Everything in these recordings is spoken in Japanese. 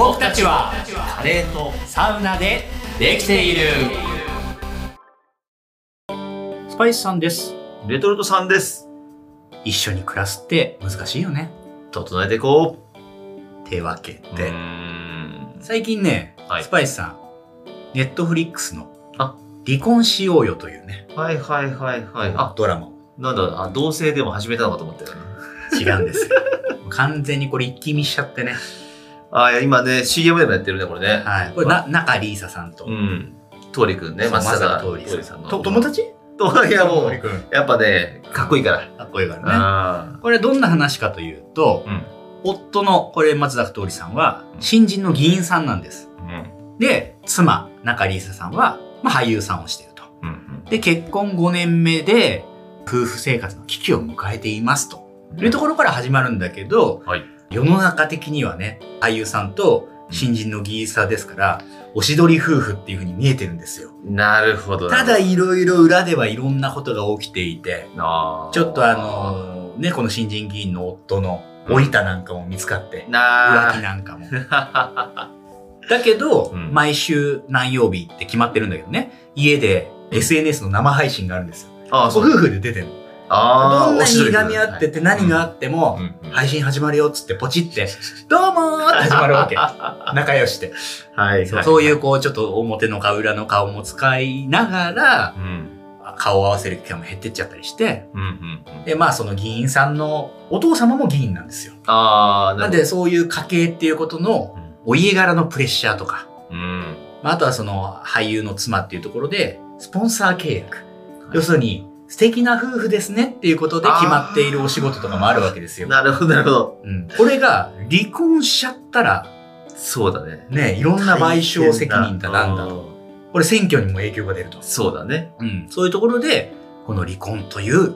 僕たちはカレーとサウナでできている。スパイスさんです。レトルトさんです。一緒に暮らすって難しいよね。整えていこってわけう。うで最近ね、はい。スパイスさんネットフリックスのあ。離婚しようよというね。はいはいはいはい。あ、ドラマを。なんだ、あ同性でも始めたのかと思ったよね。違うんですよ。完全にこれ一気見しちゃってねあ、いや今ね、CM でもやってるね、これね。はいこれな中里依紗さんと、うん。通りくんね、松坂通りさんの。と友達？といやもう、やっぱね、かっこいいから。かっこいいからねあこれどんな話かというと、うん夫のこれ松坂桃李さんは新人の議員さんなんです。で、妻中里依紗さんは、まあ、俳優さんをしていると。うん。で、結婚5年目で夫婦生活の危機を迎えていますと。いうところから始まるんだけど、はい世の中的にはね、俳優さんと新人の議員さんですから、おしどり夫婦っていう風に見えてるんですよ。なるほど。ただいろいろ裏ではいろんなことが起きていて、あーちょっとあのね、この新人議員の夫の老いたなんかも見つかって、な浮気なんかも。だけど、うん毎週何曜日って決まってるんだけどね、家で SNS の生配信があるんですよ。あご夫婦で出てるの。どんなにいがみ合ってて何があっても、配信始まるよっつってポチって、どうもーって始まるわけ。仲良しで。はい。そうそういうこうちょっと表の顔裏の顔も使いながら、うん。顔を合わせる機会も減ってっちゃったりして。で、まあその議員さんのお父様も議員なんですよ。ああ、なんでそういう家系っていうことのお家柄のプレッシャーとか、うん。まあ、あとはその俳優の妻っていうところで、スポンサー契約。要するに、素敵な夫婦ですねっていうことで決まっているお仕事とかもあるわけですよ。なるほど、なるほど。うん、これが離婚しちゃったら、そうだね。ね、いろんな賠償責任だなんだと。と。これ選挙にも影響が出ると。そうだね。うん、そういうところで、この離婚という、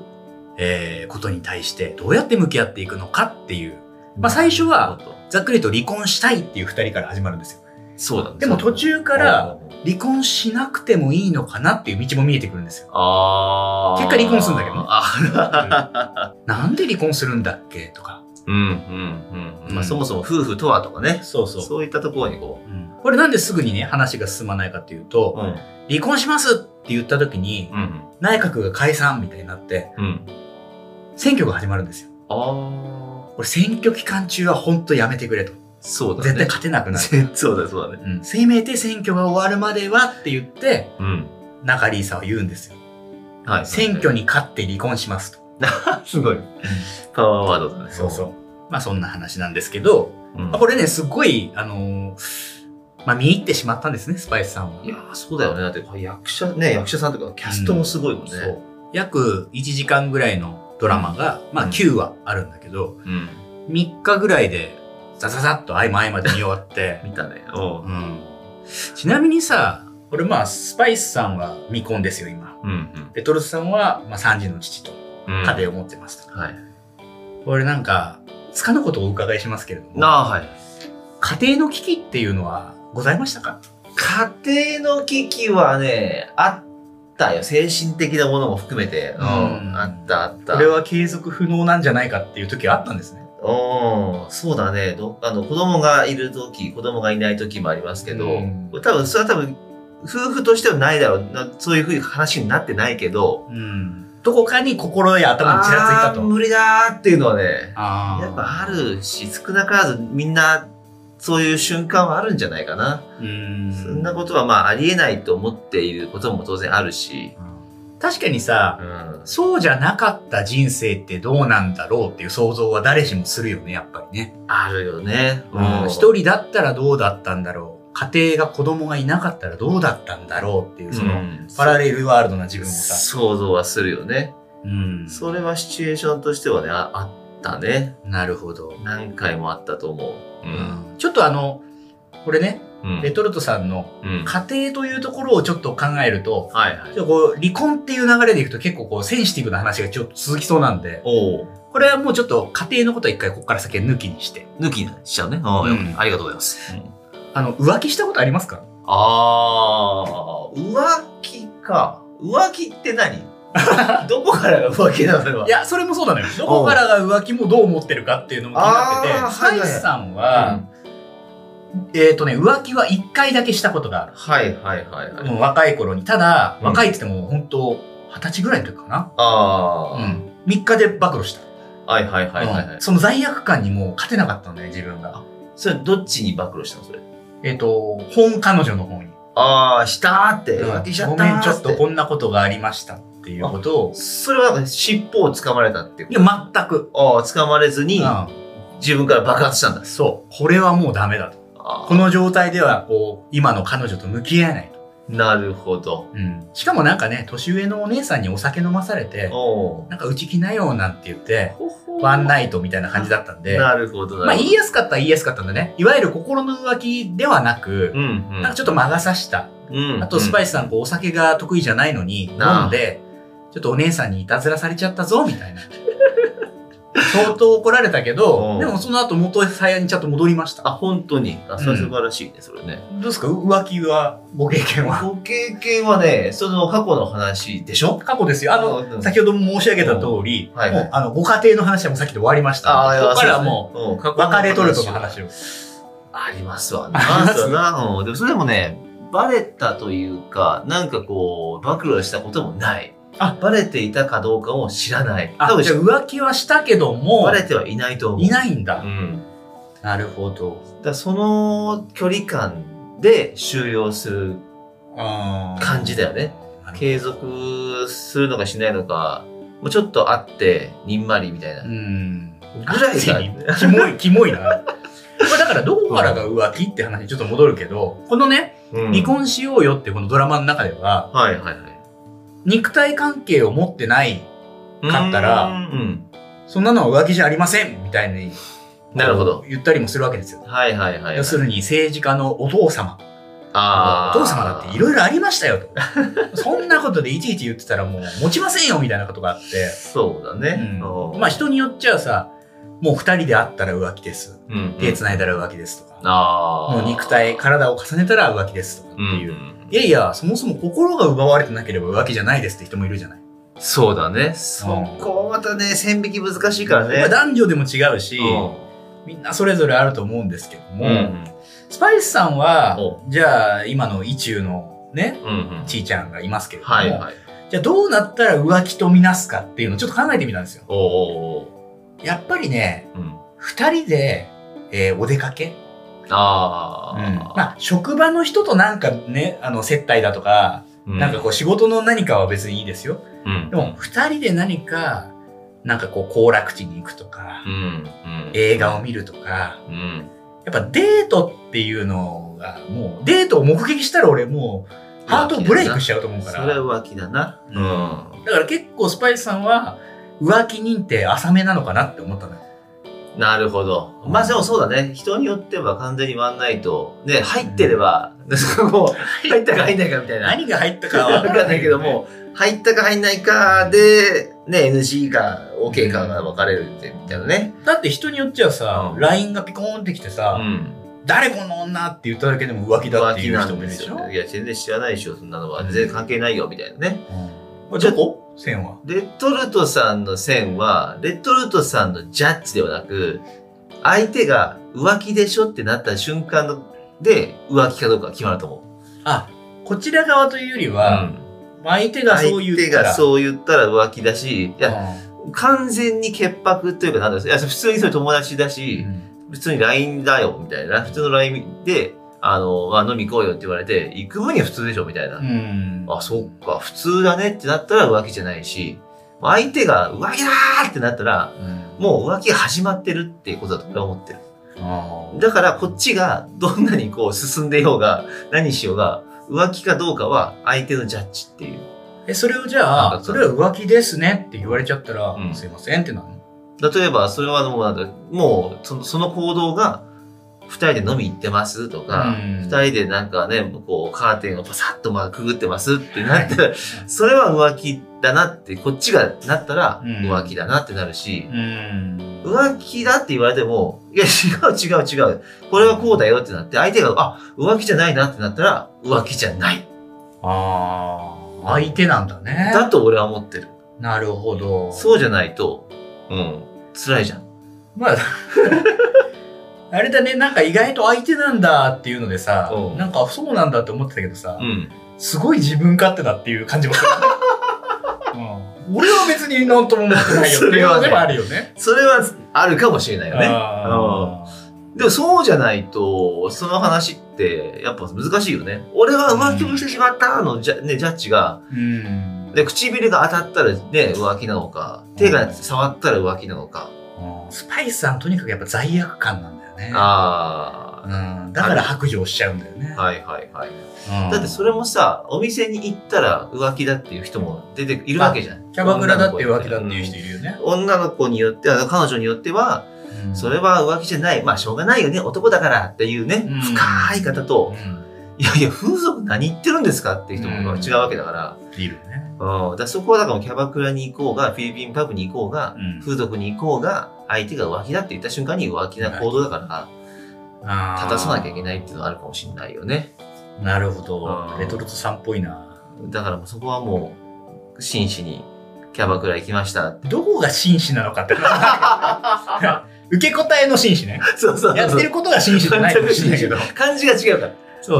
えーことに対してどうやって向き合っていくのかっていう、まあ最初はざっくりと離婚したいっていう二人から始まるんですよ。そうだね。でも途中から、離婚しなくてもいいのかなっていう道も見えてくるんですよ。ああ。結果離婚するんだけどねあ なんで離婚するんだっけ？とか。うん、うん、うん。うんまあそもそも夫婦とはとかね。そうそそういったところにここれなんですぐにね、話が進まないかっていうと、う。うん。離婚しますって言った時に、うん。内閣が解散みたいになって、うん。選挙が始まるんですよ。ああ。これ選挙期間中は本当やめてくれと。そうだね。絶対勝てなくなる。そうだ、そうだね。うん、せめて選挙が終わるまではって言って、うん。中里依紗は言うんですよ。はい。選挙に勝って離婚しますと。すごい。パワーワードだね。そうそう。まあそんな話なんですけど、うん。まあこれね、すごい、あのーまあ見入ってしまったんですね、スパイスさんは。いやーそうだよね。だって役者、ね、役者さんとかキャストもすごいもんね。そう。約1時間ぐらいのドラマが、まあうん9話あるんだけど、うん。3日ぐらいで、ザザザッと合間合間で見終わって、見たね。おううん。ちなみにさ、これまあ、スパイスさんは未婚ですよ、今。うんレトルトさんは、まあ3児の父とうん。家庭を持ってますと。はい。これなんか、つかぬことをお伺いしますけれども、なあ、はい。家庭の危機っていうのはございましたか？家庭の危機はね、あったよ。精神的なものも含めて。うん。うんあったあった。これは継続不能なんじゃないかっていう時はあったんですね。うん、そうだね。どあの子供がいる時、子供がいない時もありますけど、うん多分、それは多分、夫婦としてはないだろうな。そういうふうに話になってないけど、うん。どこかに心や頭にちらついたと。無理だーっていうのはね、やっぱあるし、少なからずみんな、そういう瞬間はあるんじゃないかな。うん。そんなことはまあありえないと思っていることも当然あるし、確かにさ、うん。そうじゃなかった人生ってどうなんだろうっていう想像は誰しもするよね、やっぱりね。あるよね。うん一人だったらどうだったんだろう。家庭が子供がいなかったらどうだったんだろうっていう、その、うんパラレルワールドな自分をさ。想像はするよね。うん。それはシチュエーションとしてはね、ああったね。なるほど。何回もあったと思う。う。うんちょっとあの、これね、うんレトルトさんのうん。家庭というところをちょっと考えると、はいはいち。ょっとこう離婚っていう流れでいくと結構こうセンシティブな話がちょっと続きそうなんで。これはもうちょっと家庭のことは一回ここから先は抜きにして。抜きにしちゃうね。ああ、うんありがとうございます。あの、浮気したことありますか？ああ、浮気か。浮気って何？どこからが浮気なのそれは？いや、それもそうなのよ。どこからが浮気もどう思ってるかっていうのも気になってて、あースパイスさんは、えっ、とね、浮気は1回だけしたことがある。はいはいはいはい。もう若い頃に。ただ、うん若いって言っても本当二十歳ぐらいの時かな。ああ、うん。3日で暴露した。はいはいはいはい、はいうんその罪悪感にもう勝てなかったのね、自分が。それどっちに暴露したのそれ？えっ、と、本彼女の方に。ああ、したーって。うん浮気しちゃったーごめん、ちょっとてこんなことがありましたっていうことを。それはなんか尻尾を掴まれたっていや、全く。ああ、掴まれずにうん自分から爆発したんだ。そう。これはもうダメだと。あこの状態では、こう、今の彼女と向き合えないと。あ、なるほど。うん。しかもなんかね、年上のお姉さんにお酒飲まされて、おなんかうち来なよなんて言って、おワンナイトみたいな感じだったんで、なるほど。まあ言いやすかったは言いやすかったんだね。いわゆる心の浮気ではなくう、ん、うん。なんかちょっと魔が差した。うん、あとスパイイスさん、こうお酒が得意じゃないのに飲んで、ちょっとお姉さんにいたずらされちゃったぞ、みたいな。相当怒られたけうど、んでもその後元さやにちゃんと戻りました。あ、本当に。あ、それ素晴らしいね、それね。どうですか？浮気は、ご経験は？ご経験はね、その過去の話でしょ？過去ですよ。あの、うん先ほども申し上げた通り、はいはいもう、あの、ご家庭の話はもうさっきで終わりましたので。ここからはもう、別れトルトの話を。ありますわな。あります？な。うん。でもそれでもね、バレたというか、なんかこう、暴露したこともない。あバレていたかどうかも知らない。多あ、分じゃあ浮気はしたけどもバ、レてはいないと思う。いないんだう。ん。なるほど。だその距離感で収容する感じだよね。継続するのかしないのか、もうちょっと会って、にんまりみたいな。うん。ぐらいがキモい、キモいな。これだからどこからが浮気って話にちょっと戻るけど、このね、うん離婚しようよってこのドラマの中では、はいはいはい。肉体関係を持ってない、勝ったらうん。そんなのは浮気じゃありませんみたいに、なるほど言ったりもするわけですよ。はいはいはいはい。要するに政治家のお父様。あお父様だっていろいろありましたよと。そんなことでいちいち言ってたらもう持ちませんよみたいなことがあって。そうだね。うんまあ人によっちゃさ、もう二人で会ったら浮気です。うん手繋いだら浮気ですとか。ああ。もう肉体、体を重ねたら浮気ですとかってうんいう。いやいや、そもそも心が奪われてなければ浮気じゃないですって人もいるじゃない。そうだね。そこまたね、線引き難しいからね。まあ男女でも違うし、うみんなそれぞれあると思うんですけども、ん。うんスパイスさんはお、じゃあ今の意中のね、うん。うんちいちゃんがいますけれども、はいはい。じゃあどうなったら浮気とみなすかっていうのをちょっと考えてみたんですよ。おおやっぱりね、ー。うん。二人で、えーお出かけ、あまあ、職場の人となんかね、あの、接待だとか、あ。なんかこう仕事の何かは別にいいですよ。うん。でも、二人で何か、なんかこう、行楽地に行くとかう、ん。うん。映画を見るとか、うん。やっぱデートっていうのが、もう、デートを目撃したら俺もう、ハートブレイクしちゃうと思うから。それは浮気だな。うん。だから結構スパイスさんは、浮気認定浅めなのかなって思ったのよ。なるほど。まあでもそうだね。人によっては完全にワンナイト。ね、入ってれば、そこ入ったか入んないかみたいな。何が入ったかはわかんないけども、入ったか入んないかで、ね、NG か OK かが分かれるって、みたいなね。だって人によっちゃさ、うん LINE がピコーンってきてさ、ん。誰この女って言っただけでも浮気だっていう人もいるでしょ？いや、全然知らないでしょ、そんなのは。全然関係ないよ、みたいなね。うん。どこ？線は？レッドルトさんの線は、レッドルトさんのジャッジではなく、相手が浮気でしょってなった瞬間ので、浮気かどうか決まると思う。あ、こちら側というよりは、うん相手がそう言ったら。がそう言ったら浮気だし、いや、う完全に潔白というか、なんだいや、普通にそれ友達だんし、普通に LINE だよ、みたいな。普通の LINE で、あの、まあ、飲み行こうよって言われて、行く分には普通でしょ、みたいな。うん。あ、そっか、普通だねってなったら浮気じゃないし、相手が浮気だーってなったら、うん。もう浮気が始まってるっていうことだと俺は思ってる。だからこっちがどんなにこう進んでようが、何しようが、浮気かどうかは相手のジャッジっていう。え、それをじゃあ、それは浮気ですねって言われちゃったら、うんすいませんってなるの？例えば、それはもうもうそのその行動が、二人で飲み行ってますとか、うん二人でなんかね、こうカーテンをパサッとまあくぐってますってなって、それは浮気だなって、こっちがなったらうん浮気だなってなるし、うん。浮気だって言われても、いや違う違う違う。これはこうだよってなって、相手が、あ、浮気じゃないなってなったら、浮気じゃない。ああ、相手なんだね。だと俺は思ってる。なるほど。そうじゃないと、うん、辛いじゃん。まあ、あれだね、なんか意外と相手なんだっていうのでさ、うんなんかそうなんだって思ってたけどさ、うん。すごい自分勝手だっていう感じもする、うん。俺は別になんとも思ってないよっていう のでもあるよね。それはあるかもしれないよね。あでもそうじゃないと、その話ってやっぱ難しいよね。俺は浮気をしてしまったのジャ,、ね、ジャッジが、ーうん。で、唇が当たったらね、浮気なのか、手が触ったら浮気なのか。うんスパイスさんとにかくやっぱ罪悪感なんだよね。あうん。だから白状しちゃうんだよねあ、。はいはいはい。うんだってそれもさ、お店に行ったら浮気だっていう人も出ているわけじゃん。キャバクラだって浮気だっていう人いるよね。女の子によっては、彼女によっては、うんそれは浮気じゃない。まあ、しょうがないよね。男だからっていうね、うん深い方と、うんいやいや、風俗何言ってるんですかっていう人もうん違うわけだから、いるね。うん。だそこはだからキャバクラに行こうが、フィリピンパブに行こうが、うん風俗に行こうが、相手が浮気だって言った瞬間に浮気な行動だから、あー正さなきゃいけないっていうのはあるかもしれないよね。なるほどう。んレトルトさんっぽいな。だからもうそこはもう、真摯にキャバクラ行きました。どこが紳士なのかって。受け答えの紳士ね。そうそうやってることが紳士じゃないかもしれないけど。感じが違うから。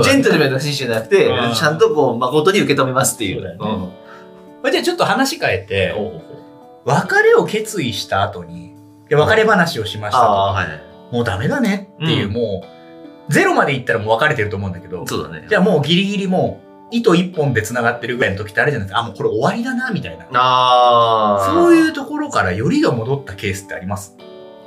ジェントルメンな紳士じゃなくてうん、ちゃんとこう、誠に受け止めますっていう。そうだよねじゃあちょっと話変えうんて、別れを決意した後に、で別れ話をしましたと。ああ、はい。もうダメだねっていう、うんもう、ゼロまでいったらもう別れてると思うんだけど、そうだね。じゃあもうギリギリもう、糸一本で繋がってるぐらいの時ってあるじゃないですか。あ、もうこれ終わりだな、みたいな。ああ。そういうところからよりが戻ったケースってあります？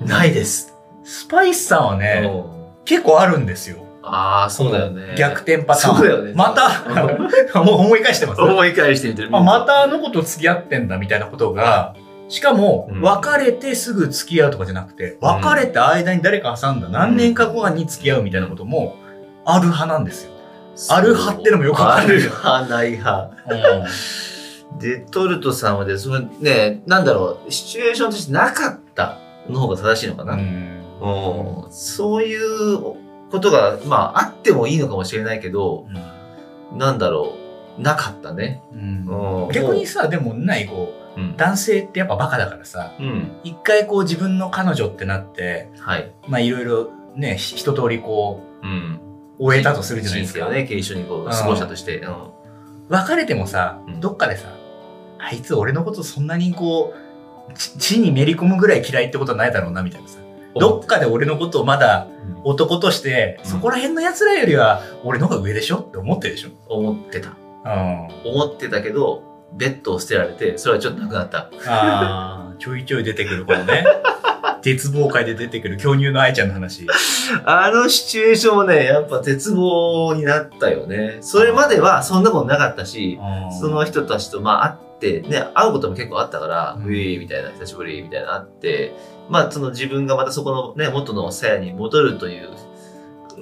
ないです。スパイスさんはね、うん結構あるんですよ。ああ、そうだよね。逆転パターン。そうだよねまた、もう思い返してます。思い返してみてる。あまたあの子と付き合ってんだみたいなことが、しかも、うん別れてすぐ付き合うとかじゃなくて、別れて間に誰か挟んだ何年か後に付き合うみたいなことも、ある派なんですよ。ある派ってのもよくわかるある派、ない派。で、トルトさんはで、そのね、なんだろう、シチュエーションとしてなかったの方が正しいのかな。うん。うんそういうことが、まあ、あってもいいのかもしれないけど、なんだろう、なかったね。うんうん逆にさ、でもない、こう、うん。男性ってやっぱバカだからさ、うん。一回こう自分の彼女ってなって、はい。まあいろいろね、ひ一通りこうん。う、終えたとするじゃないですか。ね、一緒にこう、過ごしたとして。うん。別れてもさうん、どっかでさ、あいつ俺のことそんなにこう、ち地にめり込むぐらい嫌いってことはないだろうな、みたいなさ。どっかで俺のことをまだうん男として、うんそこら辺の奴らよりは俺の方が上でしょ？って思ってるでしょ？思ってた。うん。思ってたけど、ベッドを捨てられて、それはちょっとなくなった。ああ、ちょいちょい出てくるこのね、絶望界で出てくる巨乳の愛ちゃんの話。あのシチュエーションもね、やっぱ絶望になったよね。それまではそんなことなかったし、その人たちとまあ会って、ね、会うことも結構あったから、うんういみたいな、久しぶりみたいなあって、まあその自分がまたそこのね、元の鞘に戻るという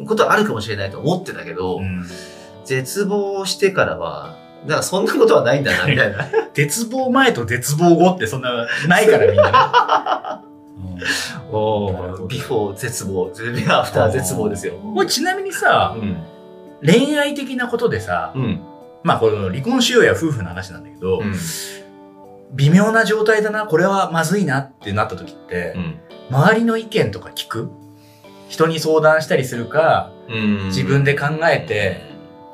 ことはあるかもしれないと思ってたけど、うん絶望してからは、なんかそんなことはないんだな、みたいな。絶望前と絶望後ってそんなないからみんなね。おなるほどビフォー絶望、アフター絶望ですよ。これちなみにさ、うん。恋愛的なことでさ、うん。まあこの離婚しようや夫婦の話なんだけど、うん。微妙な状態だな、これはまずいなってなった時って、うん。周りの意見とか聞く？人に相談したりするか、うん自分で考えて、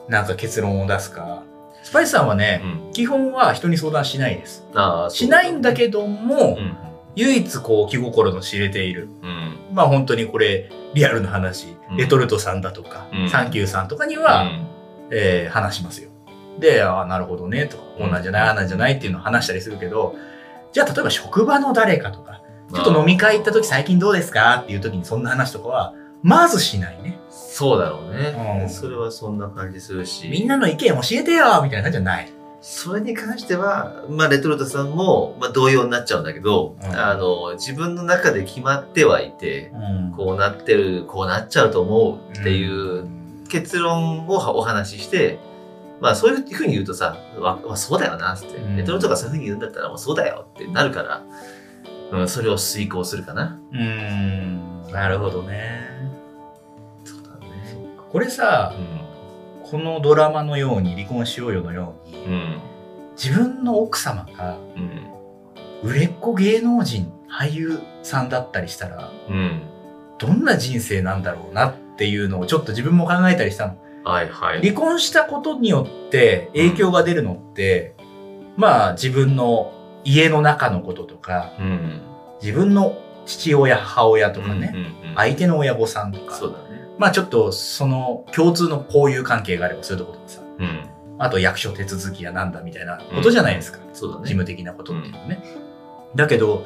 なんか結論を出すか。スパイスさんはねう、ん。基本は人に相談しないです。しないんだけども、うん。唯一こう気心の知れている。うん。まあ本当にこれリアルな話、うんレトルトさんだとか、うんサンキューさんとかには、えー話しますよ。で、ああ、なるほどね、とか、こんなんじゃない、あんなんじゃないっていうのを話したりするけど、じゃあ例えば職場の誰かとか、ちょっと飲み会行った時最近どうですか？っていう時にそんな話とかは、まずしないね。そうだろうね。うんそれはそんな感じするし。みんなの意見教えてよみたいな感じじゃない。それに関しては、まあ、レトルトさんも、まあ、同様になっちゃうんだけど、うんあの、自分の中で決まってはいて、うんこうなってる、こうなっちゃうと思うっていう結論をお話しして、まあ、そういうふうに言うとさ、わわそうだよな、つって。うんレトルトがそういうふうに言うんだったら、そうだよってなるから、うん、それを遂行するかな。うーん、なるほどね。そうだね。これさう、ん。このドラマのように、離婚しようよのように、うん。自分の奥様がうん。売れっ子芸能人、俳優さんだったりしたら、うん。どんな人生なんだろうなっていうのをちょっと自分も考えたりしたの。はいはい。離婚したことによって影響が出るのって、まあ自分の家の中のこととか、うん。自分の父親、母親とかね、うんうんうん相手の親御さんとか、ね。まあちょっとその共通の交友関係があればそういうとことかさ、うん。あと役所手続きやなんだみたいなことじゃないですか。そうだね。事務的なことっていうのはね。だけど、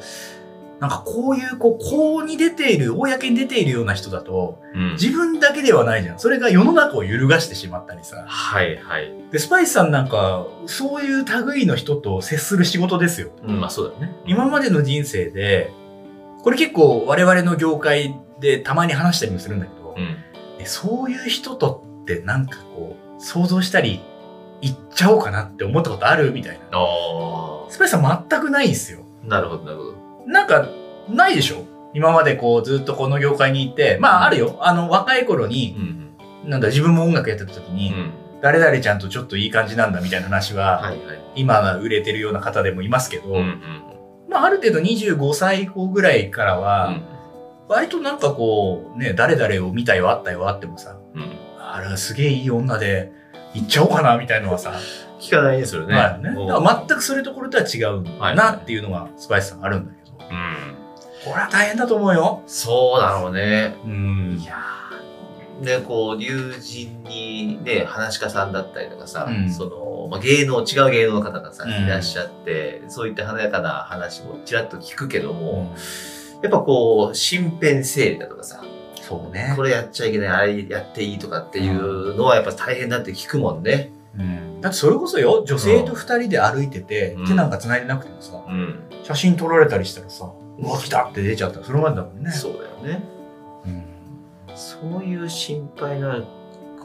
なんかこういう、こう、公に出ている、公に出ているような人だと、うん。自分だけではないじゃん。それが世の中を揺るがしてしまったりさ。はいはい。で、スパイスさんなんか、そういう類の人と接する仕事ですよ。うん、まあそうだね。今までの人生で、これ結構我々の業界でたまに話したりもするんだけど、うん。えそういう人とってなんかこう、想像したり、行っちゃおうかなって思ったことあるみたいな。あスパイスさん全くないんですよ。あ。なるほどなるほど。なんか、ないでしょ？今までこう、ずっとこの業界にいて、まああるよ。あの、若い頃うに、ん。なんだ、自分も音楽やってた時うに、ん。誰々ちゃんとちょっといい感じなんだみたいな話は、はいはい。今売れてるような方でもいますけど、うんうんまあある程度25歳後ぐらいからうは、ん。割となんかこう、ね、誰々を見たよ、あったよ、あってもさ、うん。あれすげえいい女で、行っちゃおうかな、みたいのはさ、聞かないね、それね。ないよね。うんだから全くそれところとは違うんだなっていうのがスパイスさんあるんだけど、うん。これは大変だと思うよ。そうだろうね。うんい。やーで、こう、友人にね、話し家さんだったりとかさ、うんその、まあ、芸能、違う芸能の方がさ、うんいらっしゃって、そういった華やかな話もちらっと聞くけどうも、んやっぱこう、身辺整理だとかさ、そうねこ。れやっちゃいけない、あれやっていいとかっていうのはやっぱ大変だって聞くもんね。うんだってそれこそよ、女性と二人で歩いてて、うん手なんか繋いでなくてもさ、うん。写真撮られたりしたらさ、うわ、来たって出ちゃったらそれまでだもんね。そうだよね。うん。そういう心配な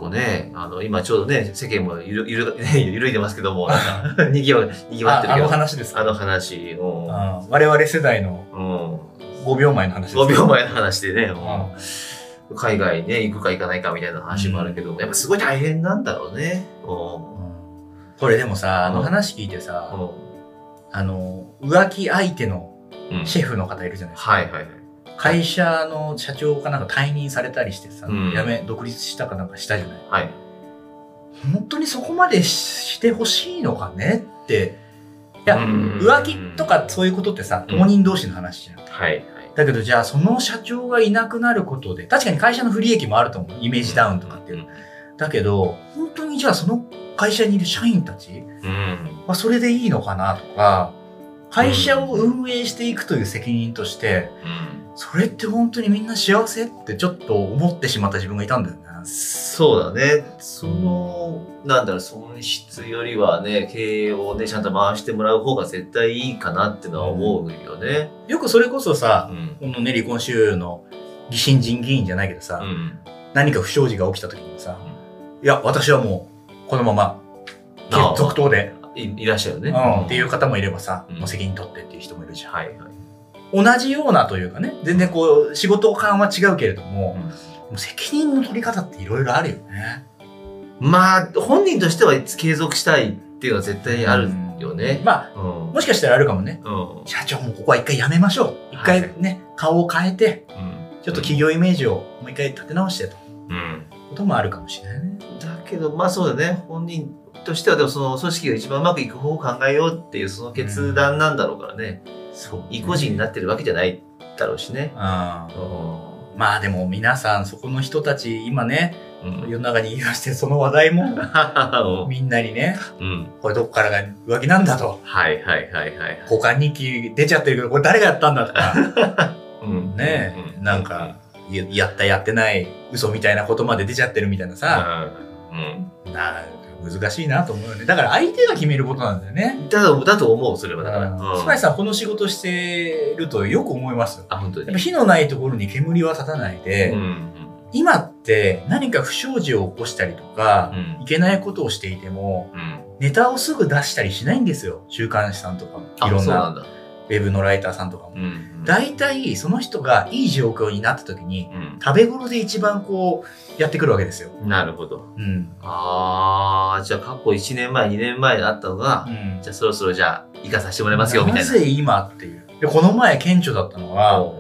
こうね、あの、今ちょうどね、世間もゆる、ゆる、ね、揺るいでますけども、にぎわ、にぎわってるああのけど、話ですか？あの話、うん。あ我々世代のうん。5秒前の話です5秒前の話でね、うんうん海外ね、行くか行かないかみたいな話もあるけど、やっぱすごい大変なんだろうね。うこれでもさ、あのうん話聞いてさ、ん。うん。あの、浮気相手のうんシェフの方いるじゃないですか。はいはいはい。会社の社長かなんか退任されたりしてさ、うん辞め、独立したかなんかしたじゃない？はい。本当にそこまでししてほしいのかねって。いや、うん浮気とかそういうことってさ、当人同士の話じゃん。はいはい。だけどじゃあその社長がいなくなることで、確かに会社の不利益もあると思う。イメージダウンとかっていうの。だけど、本当にじゃあその会社にいる社員たちうん。はそれでいいのかなとか、会社を運営していくという責任として、うん。それって本当にみんな幸せってちょっと思ってしまった自分がいたんだよね。そうだね。その、なんだろう、損失よりはね、経営をね、ちゃんと回してもらう方が絶対いいかなってのは思うよね。よくそれこそさう、ん。このね、離婚収容の疑心人議員じゃないけどさ、うん。何か不祥事が起きた時にさ、いや、私はもう、このまま、続投で、いいらっしゃるね。うん、っていう方もいればさ、うんもう責任取ってっていう人もいるじゃん。はいはい。同じようなというかね、全然こう、仕事感は違うけれども、もう責任の取り方っていろいろあるよね。まあ、本人としては継続したいっていうのは絶対あるよね。まあ、うん。もしかしたらあるかもね。うん。社長もここは一回やめましょう。一回ね、顔を変えて、ちょっと企業イメージをもう一回立て直してと。うん。こともあるかもしれないね。だけど、まあそうだね。本人としては、でもその組織が一番うまくいく方を考えようっていうその決断なんだろうからね。そう意固地になってるわけじゃないだろうしね。あうまあでも皆さんそこの人たち今ね、ん。世の中に言いましてその話題もうん。みんなにね、うん。これどこからが浮気なんだと。はいはいはいはい。交換日記出ちゃってるけど、これ誰がやったんだとか、うんねえ、なんか、ややったやってない嘘みたいなことまで出ちゃってるみたいなさ、うん。なんか難しいなと思うよね。だから相手が決めることなんだよね。だと、だと思う、それは。だから。スパイスさんこの仕事してるとよく思いますよ。あ、本当にやっぱ。火のないところに煙は立たないで、うん。今って何か不祥事を起こしたりとかう、ん。いけないことをしていても、うん。ネタをすぐ出したりしないんですよ。週刊誌さんとかも。いあ、ろんなそうなんだ。ウェブのライターさんとかも。うん。大体、その人がいい状況になった時に、う食べ頃で一番こう、やってくるわけですよ。ん。なるほど。うん。あー、じゃあ過去1年前、2年前にあったのが、うんじゃあそろそろじゃあ、行かさせてもらいますよ、みたいな。なぜ今っていう。で、この前顕著だったのは、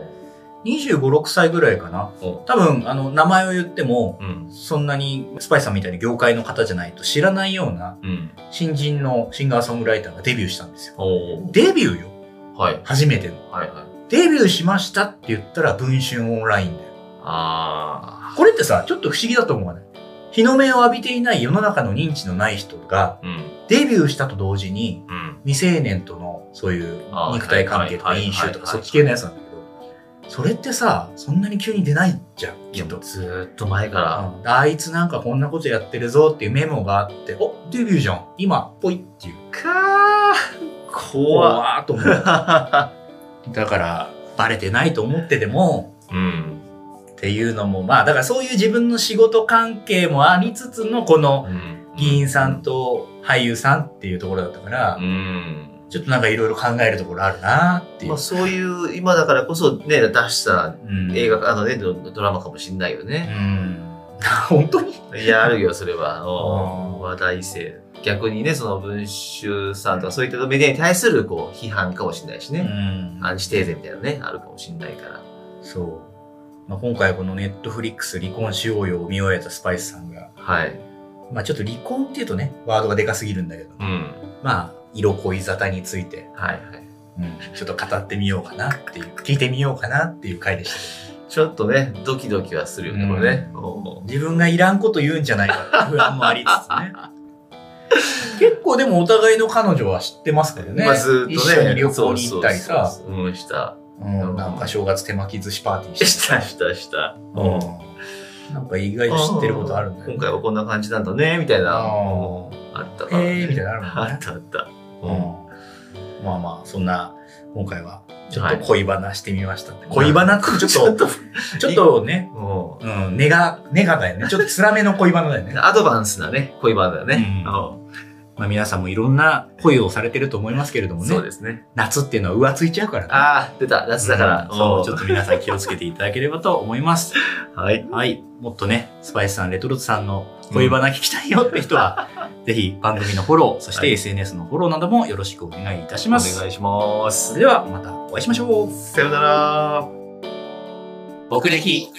25、6歳ぐらいかな。お多分、あの、名前を言っても、うん。そんなにスパイスさんみたいに業界の方じゃないと知らないようなうん。新人のシンガーソングライターがデビューしたんですよ。デビューよ。はい。初めての。はいはい。デビューしましたって言ったら文春オンラインだよ。あこれってさ、ちょっと不思議だと思わない？日の目を浴びていない世の中の認知のない人がー。うん。デビューしたと同時にうん。未成年とのそういう肉体関係とか飲酒とかそっち系のやつなんだけど、それってさ、そんなに急に出ないじゃん、きっと。ずーっと前から。うんあいつなんかこんなことやってるぞっていうメモがあって、お、デビューじゃん今、ぽいっていう。かー。怖っ。と思う。だから、バレてないと思ってても、うん。っていうのも、まあ、だからそういう自分の仕事関係もありつつの、この議員さんと俳優さんっていうところだったから、うん。ちょっとなんかいろいろ考えるところあるなっていうまあ、。そういう、今だからこそね、出したうん映画、あのね、ドドラマかもしんないようね。ん。本当に？いや、あるよ、それは。話題性。逆にね、その文集さんとかそういったメディアに対するこう批判かもしれないしうね。んアンチテーゼみたいなのね、あるかもしれないから。そう。まあ、今回このネットフリックス離婚しようよを見終えたスパイスさんが、はい。まあちょっと離婚っていうとね、ワードがでかすぎるんだけど、うん。まあ、色恋沙汰について、はいはい。うん、ちょっと語ってみようかなっていう、聞いてみようかなっていう回でしたけちょっとね、ドキドキはするよね、うんこれね。ど、自分がいらんこと言うんじゃないかって不安もありつつね。結構でもお互いの彼女は知ってますからね。まあずーっとね、一緒に旅行に行ったりさ、そうん、した。うん、なんか正月手巻き寿司パーティーしたしたした。うん。なんか意外と知ってることあるんだよね。今回はこんな感じなんだね、みたいな。ああったから、へーみたいなのあるもんね あったあった。うん。まあまあ、そんな、今回は、ちょっはいと恋バナしてみましたって。恋バナってちょっと、ちょっとね、もうん、ネガ、ネガだよね。ちょっと辛めの恋バナだよねう、。アドバンスなね、恋バナだよね。うんうんまあ皆さんもいろんな恋をされてると思いますけれどもね。そうですね。夏っていうのは浮ついちゃうからね。ああ、出た、夏だから。うんそう、うんちょっと皆さん気をつけていただければと思います。はい。はい。もっとね、スパイスさん、レトルトさんの恋バナ聞きたいよって人は、ぜひ番組のフォロー、そして SNS のフォローなどもよろしくお願いいたしおます。願いします。それではまたお会いしましょう。さよなら。僕歴